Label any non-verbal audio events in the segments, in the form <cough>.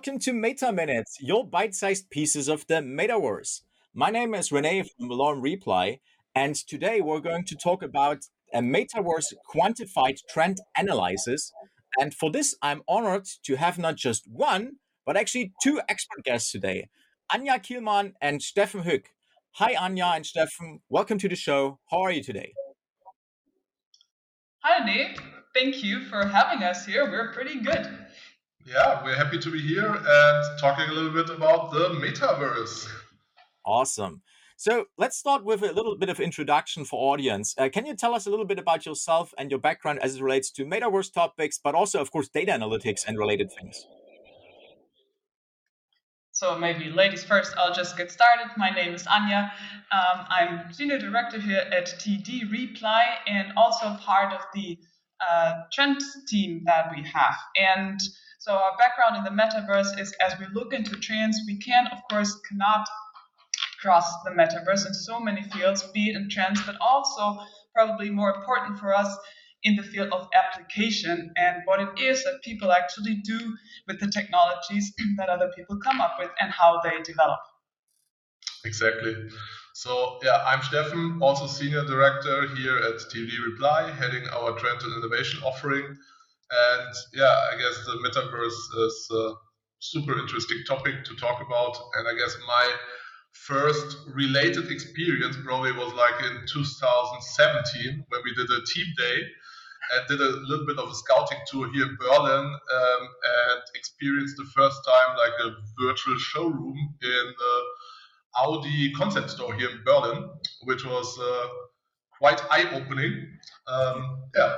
Welcome to Meta Minutes, your bite sized pieces of the metaverse. My name is Rene from Valorem Reply, and today we're going to talk about a metaverse quantified trend analysis. And for this, I'm honored to have not just one, but actually two expert guests today Anja Kielmann and Steffen Huck. Hi, Anja and Steffen. Welcome to the show. How are you today? Hi, Nick. Thank you for having us here. We're pretty good. Yeah, we're happy to be here and talking a little bit about the metaverse. Awesome. So let's start with a little bit of introduction for audience. Uh, can you tell us a little bit about yourself and your background as it relates to metaverse topics, but also, of course, data analytics and related things? So maybe ladies first, I'll just get started. My name is Anja. Um, I'm senior director here at TD Reply and also part of the uh, trend team that we have. And so our background in the metaverse is as we look into trends, we can, of course, cannot cross the metaverse in so many fields, be it in trends, but also probably more important for us in the field of application and what it is that people actually do with the technologies <clears throat> that other people come up with and how they develop. Exactly. So yeah, I'm Steffen, also senior director here at TD Reply, heading our trend and innovation offering. And yeah, I guess the metaverse is a super interesting topic to talk about. And I guess my first related experience probably was like in 2017 when we did a team day and did a little bit of a scouting tour here in Berlin um, and experienced the first time like a virtual showroom in the Audi concept store here in Berlin, which was uh, quite eye-opening. Um, yeah,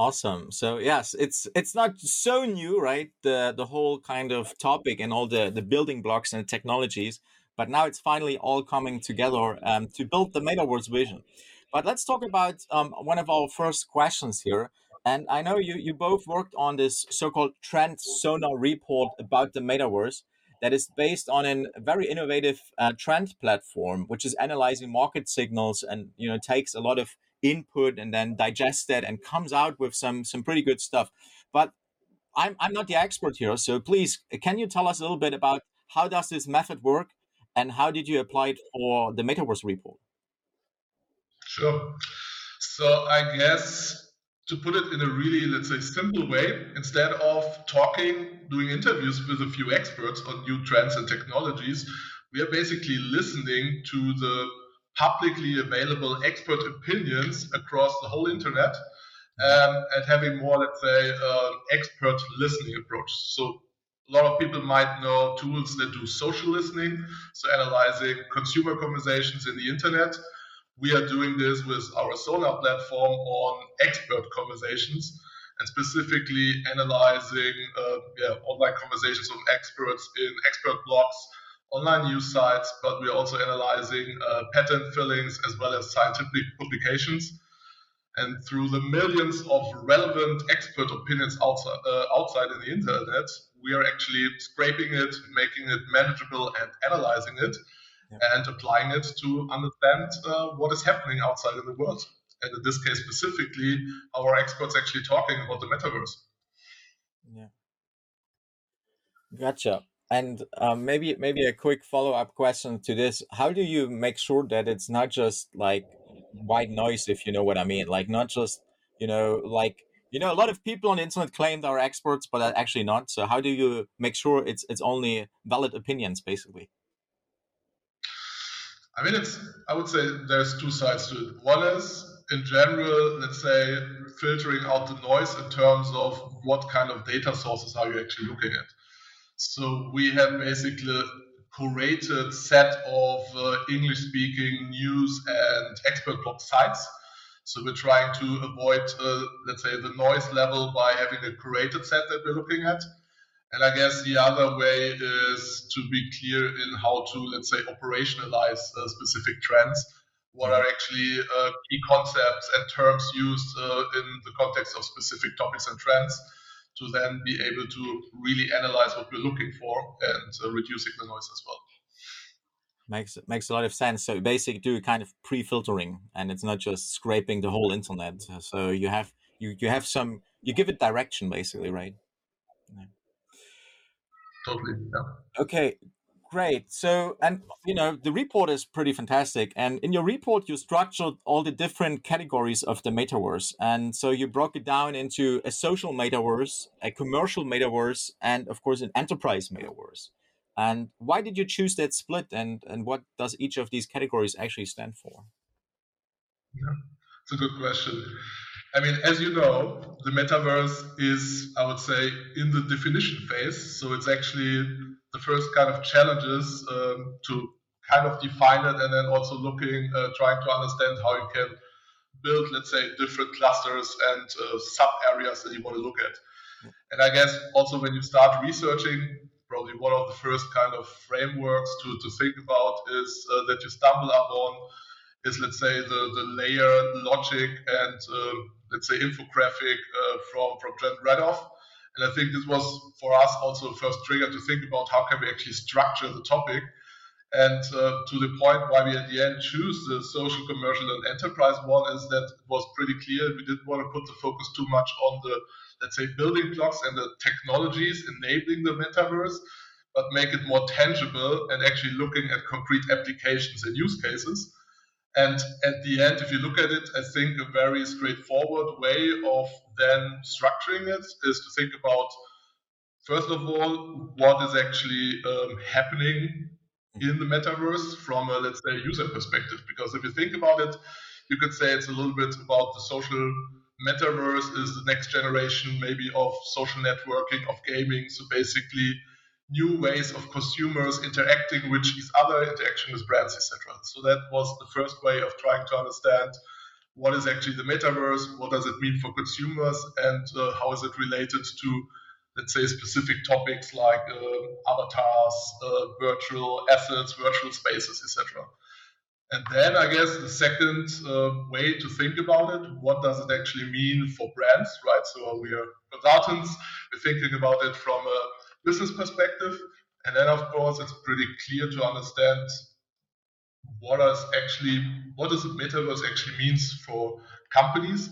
Awesome. So yes, it's it's not so new, right? The the whole kind of topic and all the the building blocks and technologies, but now it's finally all coming together um, to build the metaverse vision. But let's talk about um, one of our first questions here. And I know you you both worked on this so-called Trend Sonar report about the metaverse that is based on a very innovative uh, trend platform, which is analyzing market signals and you know takes a lot of input and then digest that and comes out with some some pretty good stuff. But I'm I'm not the expert here, so please can you tell us a little bit about how does this method work and how did you apply it for the Metaverse report? Sure. So I guess to put it in a really let's say simple way, instead of talking, doing interviews with a few experts on new trends and technologies, we are basically listening to the publicly available expert opinions across the whole internet um, and having more, let's say, uh, expert listening approach. So a lot of people might know tools that do social listening, so analyzing consumer conversations in the internet. We are doing this with our Sonar platform on expert conversations and specifically analyzing uh, yeah, online conversations of experts in expert blogs online news sites, but we're also analyzing uh, patent fillings as well as scientific publications. And through the millions of relevant expert opinions outside, uh, outside in the internet, we are actually scraping it, making it manageable, and analyzing it, yeah. and applying it to understand uh, what is happening outside in the world. And in this case specifically, our experts actually talking about the metaverse. Yeah. Gotcha. And um, maybe maybe a quick follow up question to this: How do you make sure that it's not just like white noise, if you know what I mean? Like not just you know like you know a lot of people on the internet claim they're experts, but are actually not. So how do you make sure it's it's only valid opinions, basically? I mean, it's I would say there's two sides to it. One is in general, let's say filtering out the noise in terms of what kind of data sources are you actually looking at. So we have basically curated set of uh, English speaking news and expert blog sites. So we're trying to avoid, uh, let's say, the noise level by having a curated set that we're looking at. And I guess the other way is to be clear in how to, let's say, operationalize uh, specific trends. What are actually uh, key concepts and terms used uh, in the context of specific topics and trends to then be able to really analyze what we're looking for and uh, reducing the noise as well. Makes makes a lot of sense. So basically, do kind of pre-filtering, and it's not just scraping the whole internet. So you have you you have some you give it direction basically, right? Yeah. Totally. Yeah. Okay, Great. So, and you know, the report is pretty fantastic. And in your report, you structured all the different categories of the metaverse. And so you broke it down into a social metaverse, a commercial metaverse, and of course, an enterprise metaverse. And why did you choose that split? And, and what does each of these categories actually stand for? Yeah, it's a good question. I mean, as you know, the metaverse is, I would say, in the definition phase. So it's actually the first kind of challenges um, to kind of define it and then also looking, uh, trying to understand how you can build, let's say, different clusters and uh, sub areas that you want to look at. And I guess also when you start researching, probably one of the first kind of frameworks to, to think about is uh, that you stumble upon is, let's say, the, the layer logic and, uh, let's say, infographic uh, from, from Trent Radoff and I think this was for us also the first trigger to think about how can we actually structure the topic. And uh, to the point why we at the end choose the social, commercial, and enterprise one is that it was pretty clear we didn't want to put the focus too much on the, let's say, building blocks and the technologies enabling the metaverse, but make it more tangible and actually looking at concrete applications and use cases. And at the end, if you look at it, I think a very straightforward way of then structuring it is to think about, first of all, what is actually um, happening in the metaverse from a, let's say, user perspective. Because if you think about it, you could say it's a little bit about the social metaverse is the next generation maybe of social networking, of gaming. So basically, new ways of consumers interacting with each other, interaction with brands, etc. So that was the first way of trying to understand what is actually the metaverse, what does it mean for consumers, and uh, how is it related to, let's say, specific topics like uh, avatars, uh, virtual assets, virtual spaces, etc. And then I guess the second uh, way to think about it, what does it actually mean for brands, right? So we are consultants, we're thinking about it from a business perspective. And then, of course, it's pretty clear to understand what is actually what does the metaverse actually means for companies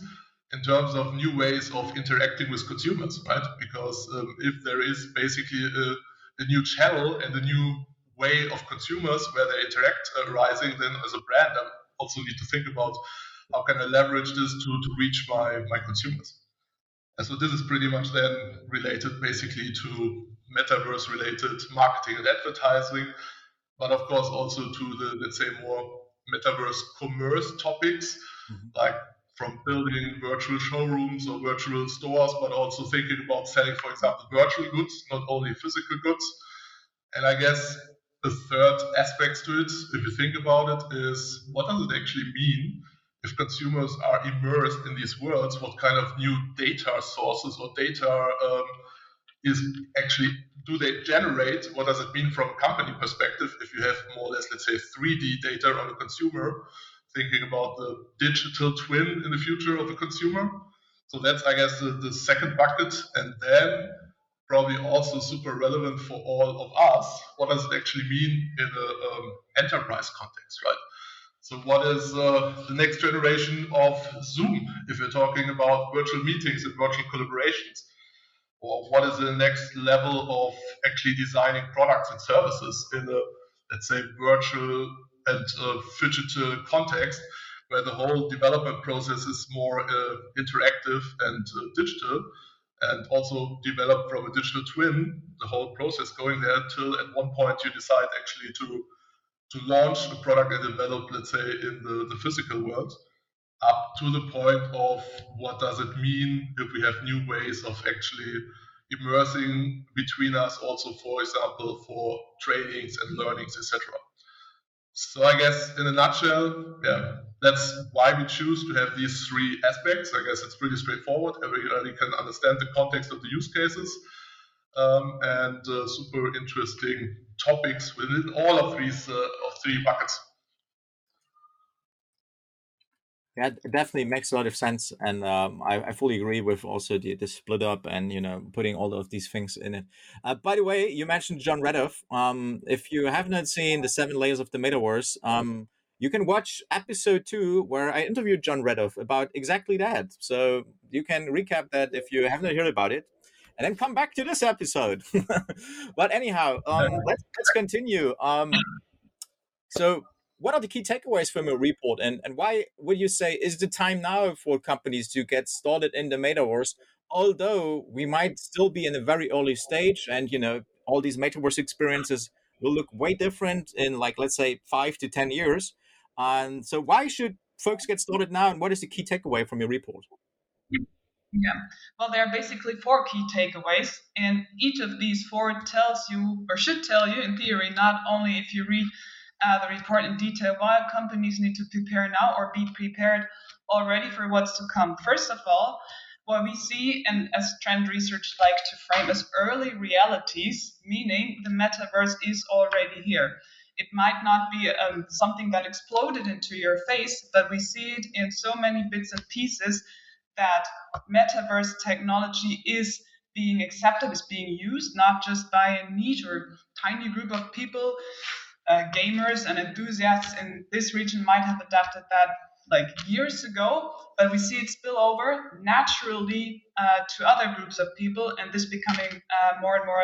in terms of new ways of interacting with consumers, right? Because um, if there is basically a, a, new channel and a new way of consumers where they interact uh, rising, then as a brand, I also need to think about how can I leverage this to, to reach my, my consumers. And so this is pretty much then related basically to metaverse related marketing and advertising, but of course also to the, let's say, more metaverse commerce topics, mm-hmm. like from building virtual showrooms or virtual stores, but also thinking about selling, for example, virtual goods, not only physical goods. And I guess the third aspect to it, if you think about it, is what does it actually mean if consumers are immersed in these worlds? What kind of new data sources or data um, is actually do they generate what does it mean from a company perspective if you have more or less let's say 3d data on a consumer thinking about the digital twin in the future of the consumer? So that's i guess the, the second bucket. And then probably also super relevant for all of us what does it actually mean in an um, enterprise context right? So what is uh, the next generation of zoom if you're talking about virtual meetings and virtual collaborations? or what is the next level of actually designing products and services in a let's say virtual and uh, digital context where the whole development process is more uh, interactive and uh, digital and also develop from a digital twin the whole process going there till at one point you decide actually to to launch a product and develop let's say in the, the physical world up to the point of what does it mean if we have new ways of actually immersing between us also for example for trainings and learnings etc so i guess in a nutshell yeah that's why we choose to have these three aspects. I guess it's pretty straightforward. Everybody can understand the context of the use cases um, and uh, super interesting topics within all of these uh, of three buckets Yeah, definitely makes a lot of sense, and um, I, I, fully agree with also the, the split up and you know putting all of these things in it. Uh, by the way, you mentioned Jon Radoff. Um, if you have not seen the Seven Layers of the Metaverse, um, you can watch episode two where I interviewed Jon Radoff about exactly that. So you can recap that if you have not heard about it. and then come back to this episode. <laughs> but anyhow, um, <laughs> let's let's continue. Um, so, what are the key takeaways from your report, and and why would you say is the time now for companies to get started in the metaverse? Although we might still be in a very early stage, and you know all these metaverse experiences will look way different in like let's say five to ten years. And so, why should folks get started now, and what is the key takeaway from your report? Yeah, well, there are basically four key takeaways, and each of these four tells you, or should tell you in theory, not only if you read uh, the report in detail, why companies need to prepare now or be prepared already for what's to come. First of all, what we see, and as trend research like to frame as early realities, meaning the metaverse is already here. It might not be um, something that exploded into your face, but we see it in so many bits and pieces that metaverse technology is being accepted, is being used, not just by a niche or tiny group of people. Uh, gamers and enthusiasts in this region might have adapted that like years ago, but we see it spill over naturally uh, to other groups of people, and this becoming uh, more and more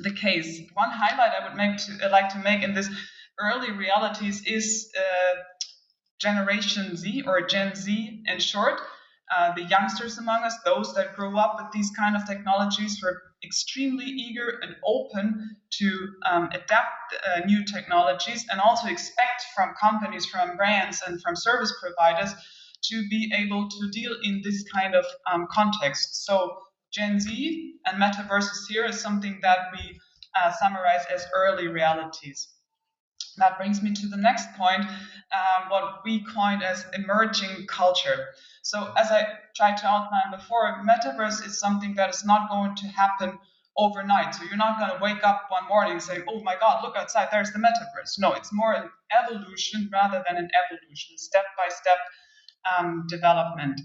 the case. One highlight I would make to, uh, like to make in this early realities is uh, Generation Z or Gen Z in short. Uh, the youngsters among us, those that grow up with these kind of technologies, extremely eager and open to um, adapt uh, new technologies and also expect from companies, from brands, and from service providers to be able to deal in this kind of um, context. So Gen Z and metaverses here is something that we uh, summarize as early realities. That brings me to the next point, um, what we coined as emerging culture. So, as I tried to outline before, metaverse is something that is not going to happen overnight. So, you're not going to wake up one morning and say, oh my God, look outside, there's the metaverse. No, it's more an evolution rather than an evolution, step by step um, development.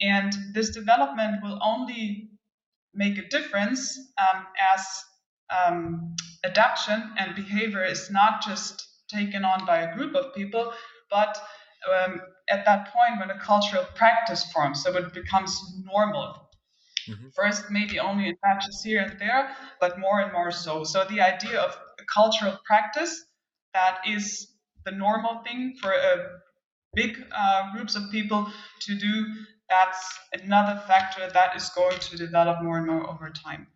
And this development will only make a difference um, as um, adaptation and behavior is not just taken on by a group of people, but um, at that point when a cultural practice forms, so it becomes normal. Mm-hmm. First, maybe only in patches here and there, but more and more so. So the idea of a cultural practice that is the normal thing for a big uh, groups of people to do that's another factor that is going to develop more and more over time.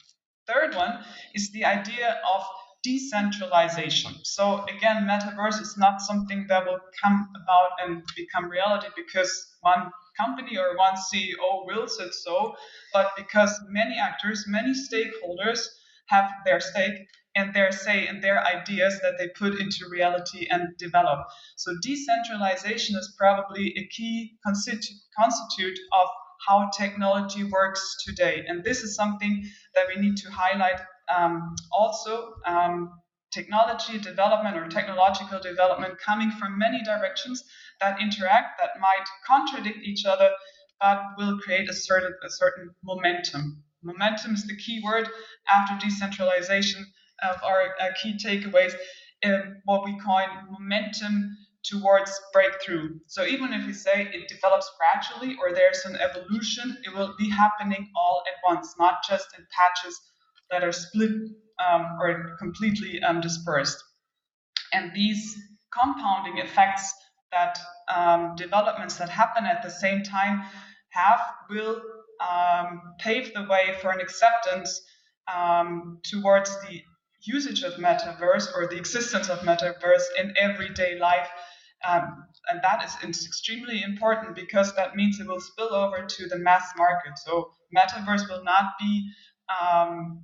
Third one is the idea of decentralization. So again, metaverse is not something that will come about and become reality because one company or one CEO wills it so, but because many actors, many stakeholders have their stake and their say and their ideas that they put into reality and develop. So decentralization is probably a key constitu- constitute of how technology works today. And this is something that we need to highlight um, also. Um, technology development or technological development coming from many directions that interact, that might contradict each other, but will create a certain, a certain momentum. Momentum is the key word after decentralization of our uh, key takeaways, um, what we call momentum towards breakthrough. So even if we say it develops gradually or there's an evolution, it will be happening all at once, not just in patches that are split um, or completely um, dispersed. And these compounding effects that um, developments that happen at the same time have will um, pave the way for an acceptance um, towards the usage of metaverse or the existence of metaverse in everyday life. Um, and that is extremely important because that means it will spill over to the mass market. So metaverse will not be um,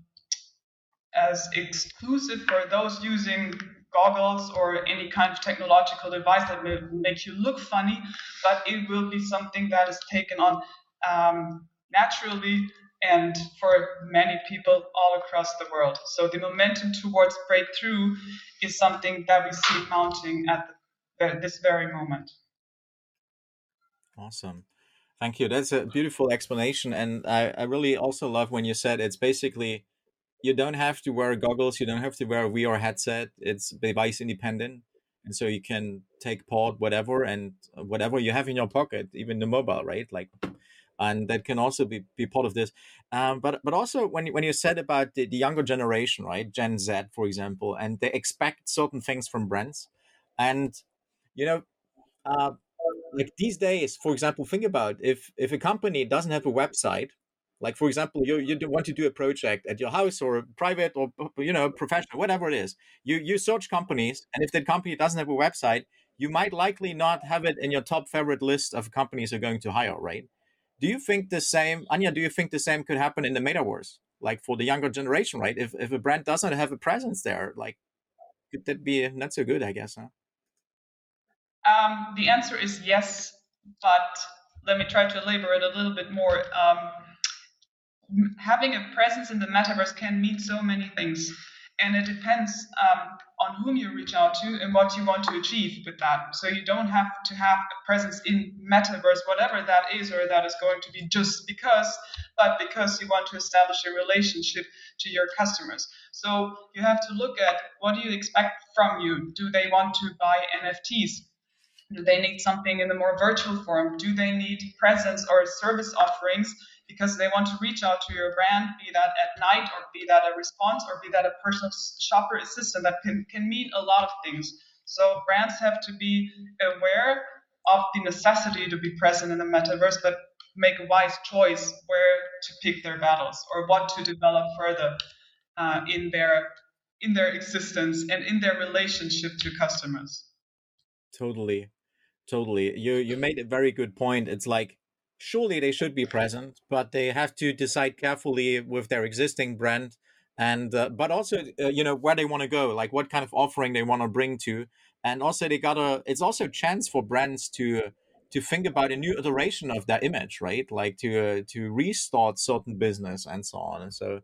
as exclusive for those using goggles or any kind of technological device that will make you look funny, but it will be something that is taken on um, naturally and for many people all across the world. So the momentum towards breakthrough is something that we see mounting at the, this very moment. Awesome. Thank you. That's a beautiful explanation. And I, I really also love when you said it's basically you don't have to wear goggles, you don't have to wear a VR headset. It's device independent. And so you can take part whatever and whatever you have in your pocket, even the mobile, right? Like and that can also be, be part of this. Um, but but also when when you said about the, the younger generation, right, Gen Z, for example, and they expect certain things from brands, and you know, uh, like these days, for example, think about if if a company doesn't have a website, like for example, you you want to do a project at your house or private or you know professional, whatever it is, you you search companies, and if that company doesn't have a website, you might likely not have it in your top favorite list of companies you're going to hire, right? Do you think the same, Anja? Do you think the same could happen in the metaverse, like for the younger generation, right? If if a brand doesn't have a presence there, like could that be not so good? I guess. Huh? Um, the answer is yes, but let me try to elaborate a little bit more. Um, having a presence in the metaverse can mean so many things, and it depends um, on whom you reach out to and what you want to achieve with that. So you don't have to have a presence in metaverse, whatever that is, or that is going to be just because, but because you want to establish a relationship to your customers. So you have to look at what do you expect from you? Do they want to buy NFTs? Do they need something in the more virtual form? Do they need presence or service offerings because they want to reach out to your brand, be that at night or be that a response or be that a personal shopper assistant that can, can mean a lot of things. So brands have to be aware of the necessity to be present in the metaverse, but make a wise choice where to pick their battles or what to develop further uh, in their in their existence and in their relationship to customers. Totally totally. You you made a very good point. It's like surely they should be present but they have to decide carefully with their existing brand and uh, but also uh, you know where they want to go like what kind of offering they want to bring to. And also they gotta it's also a chance for brands to to think about a new iteration of their image right? Like to uh, to restart certain business and so on. And so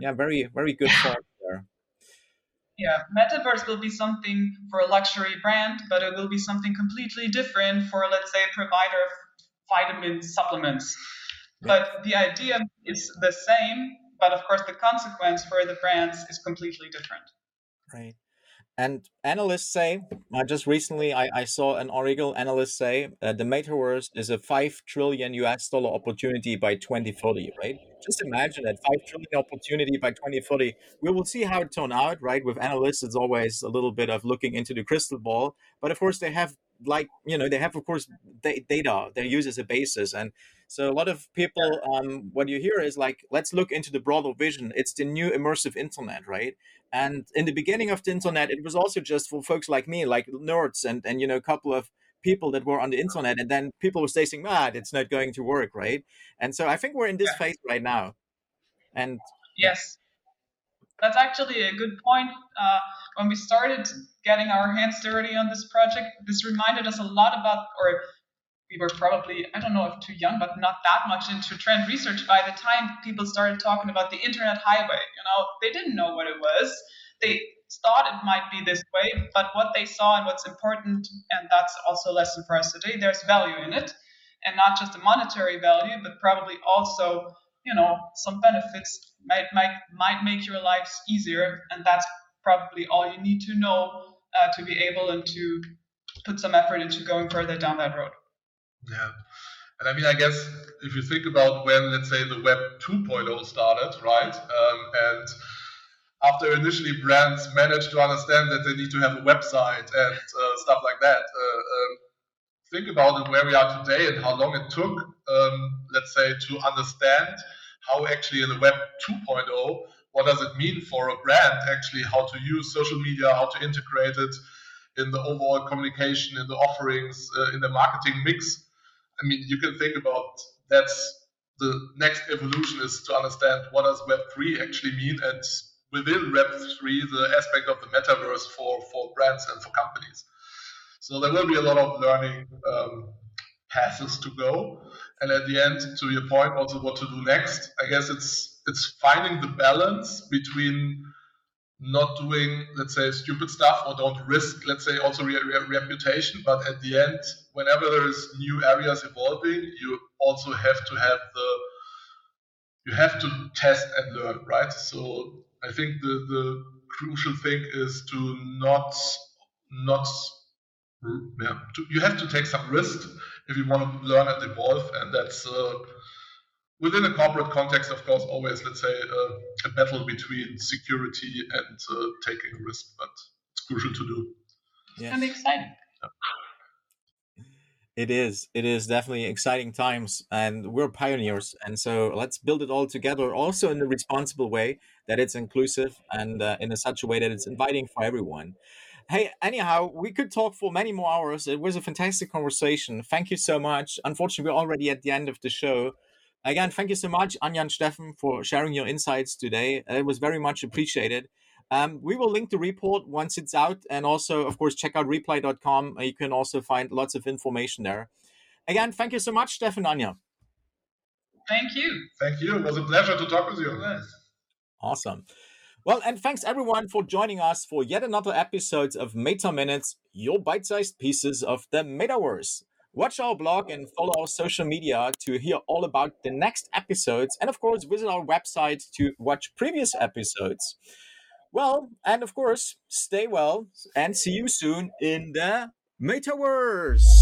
yeah very very good <laughs> there yeah, metaverse will be something for a luxury brand, but it will be something completely different for, let's say, a provider of vitamin supplements. But the idea is the same, but of course, the consequence for the brands is completely different. Right. And analysts say, uh, just recently I, I saw an article, analyst say uh, the metaverse is a 5 trillion US dollar opportunity by 2030, right? Just imagine that 5 trillion opportunity by 2030. We will see how it turn out, right? With analysts, it's always a little bit of looking into the crystal ball. But of course, they have like, you know, they have, of course, data they use as a basis. And so a lot of people, um, what you hear is like, let's look into the broader vision. It's the new immersive internet, right? And in the beginning of the internet, it was also just for folks like me, like nerds and, and you know, a couple of people that were on the internet. And then people were saying, "Mad, ah, it's not going to work, right? And so I think we're in this yeah. phase right now. And yes, that's actually a good point. Uh, when we started getting our hands dirty on this project, this reminded us a lot about, or we were probably, I don't know if too young, but not that much into trend research by the time people started talking about the internet highway. You know, they didn't know what it was. They thought it might be this way, but what they saw and what's important, and that's also a lesson for us today, there's value in it. And not just a monetary value, but probably also, you know, some benefits might, might, might make your lives easier. And that's probably all you need to know uh, to be able and to put some effort into going further down that road. Yeah. And I mean, I guess if you think about when, let's say, the Web 2.0 started, right? Um, and after initially brands managed to understand that they need to have a website and uh, stuff like that, uh, um, think about where we are today and how long it took, um, let's say, to understand how actually in the Web 2.0, what does it mean for a brand actually, how to use social media, how to integrate it in the overall communication, in the offerings, uh, in the marketing mix I mean, you can think about that's the next evolution is to understand what does Web3 actually mean, and within Web3, the aspect of the metaverse for for brands and for companies. So there will be a lot of learning um, paths to go, and at the end, to your point, also what to do next. I guess it's it's finding the balance between not doing, let's say, stupid stuff or don't risk, let's say, also re- re- reputation. But at the end, whenever there is new areas evolving, you also have to have the, you have to test and learn, right? So I think the the crucial thing is to not not yeah, to, you have to take some risk if you want to learn and evolve, and that's uh, within a corporate context, of course, always let's say uh, a battle between security and uh, taking a risk, but it's crucial to do. Yes. And exciting. It is. It is definitely exciting times, and we're pioneers. And so let's build it all together, also in a responsible way that it's inclusive and uh, in a such a way that it's inviting for everyone. Hey, anyhow, we could talk for many more hours. It was a fantastic conversation. Thank you so much. Unfortunately, we're already at the end of the show. Again, thank you so much, Anja and Steffen, for sharing your insights today. It was very much appreciated. Um, we will link the report once it's out. And also, of course, check out reply.com. You can also find lots of information there. Again, thank you so much, Steffen Anja. Thank you. Thank you. It was a pleasure to talk with you. Awesome. Well, and thanks everyone for joining us for yet another episode of Meta Minutes, your bite sized pieces of the metaverse. Watch our blog and follow our social media to hear all about the next episodes. And of course, visit our website to watch previous episodes. Well, and of course, stay well and see you soon in the metaverse.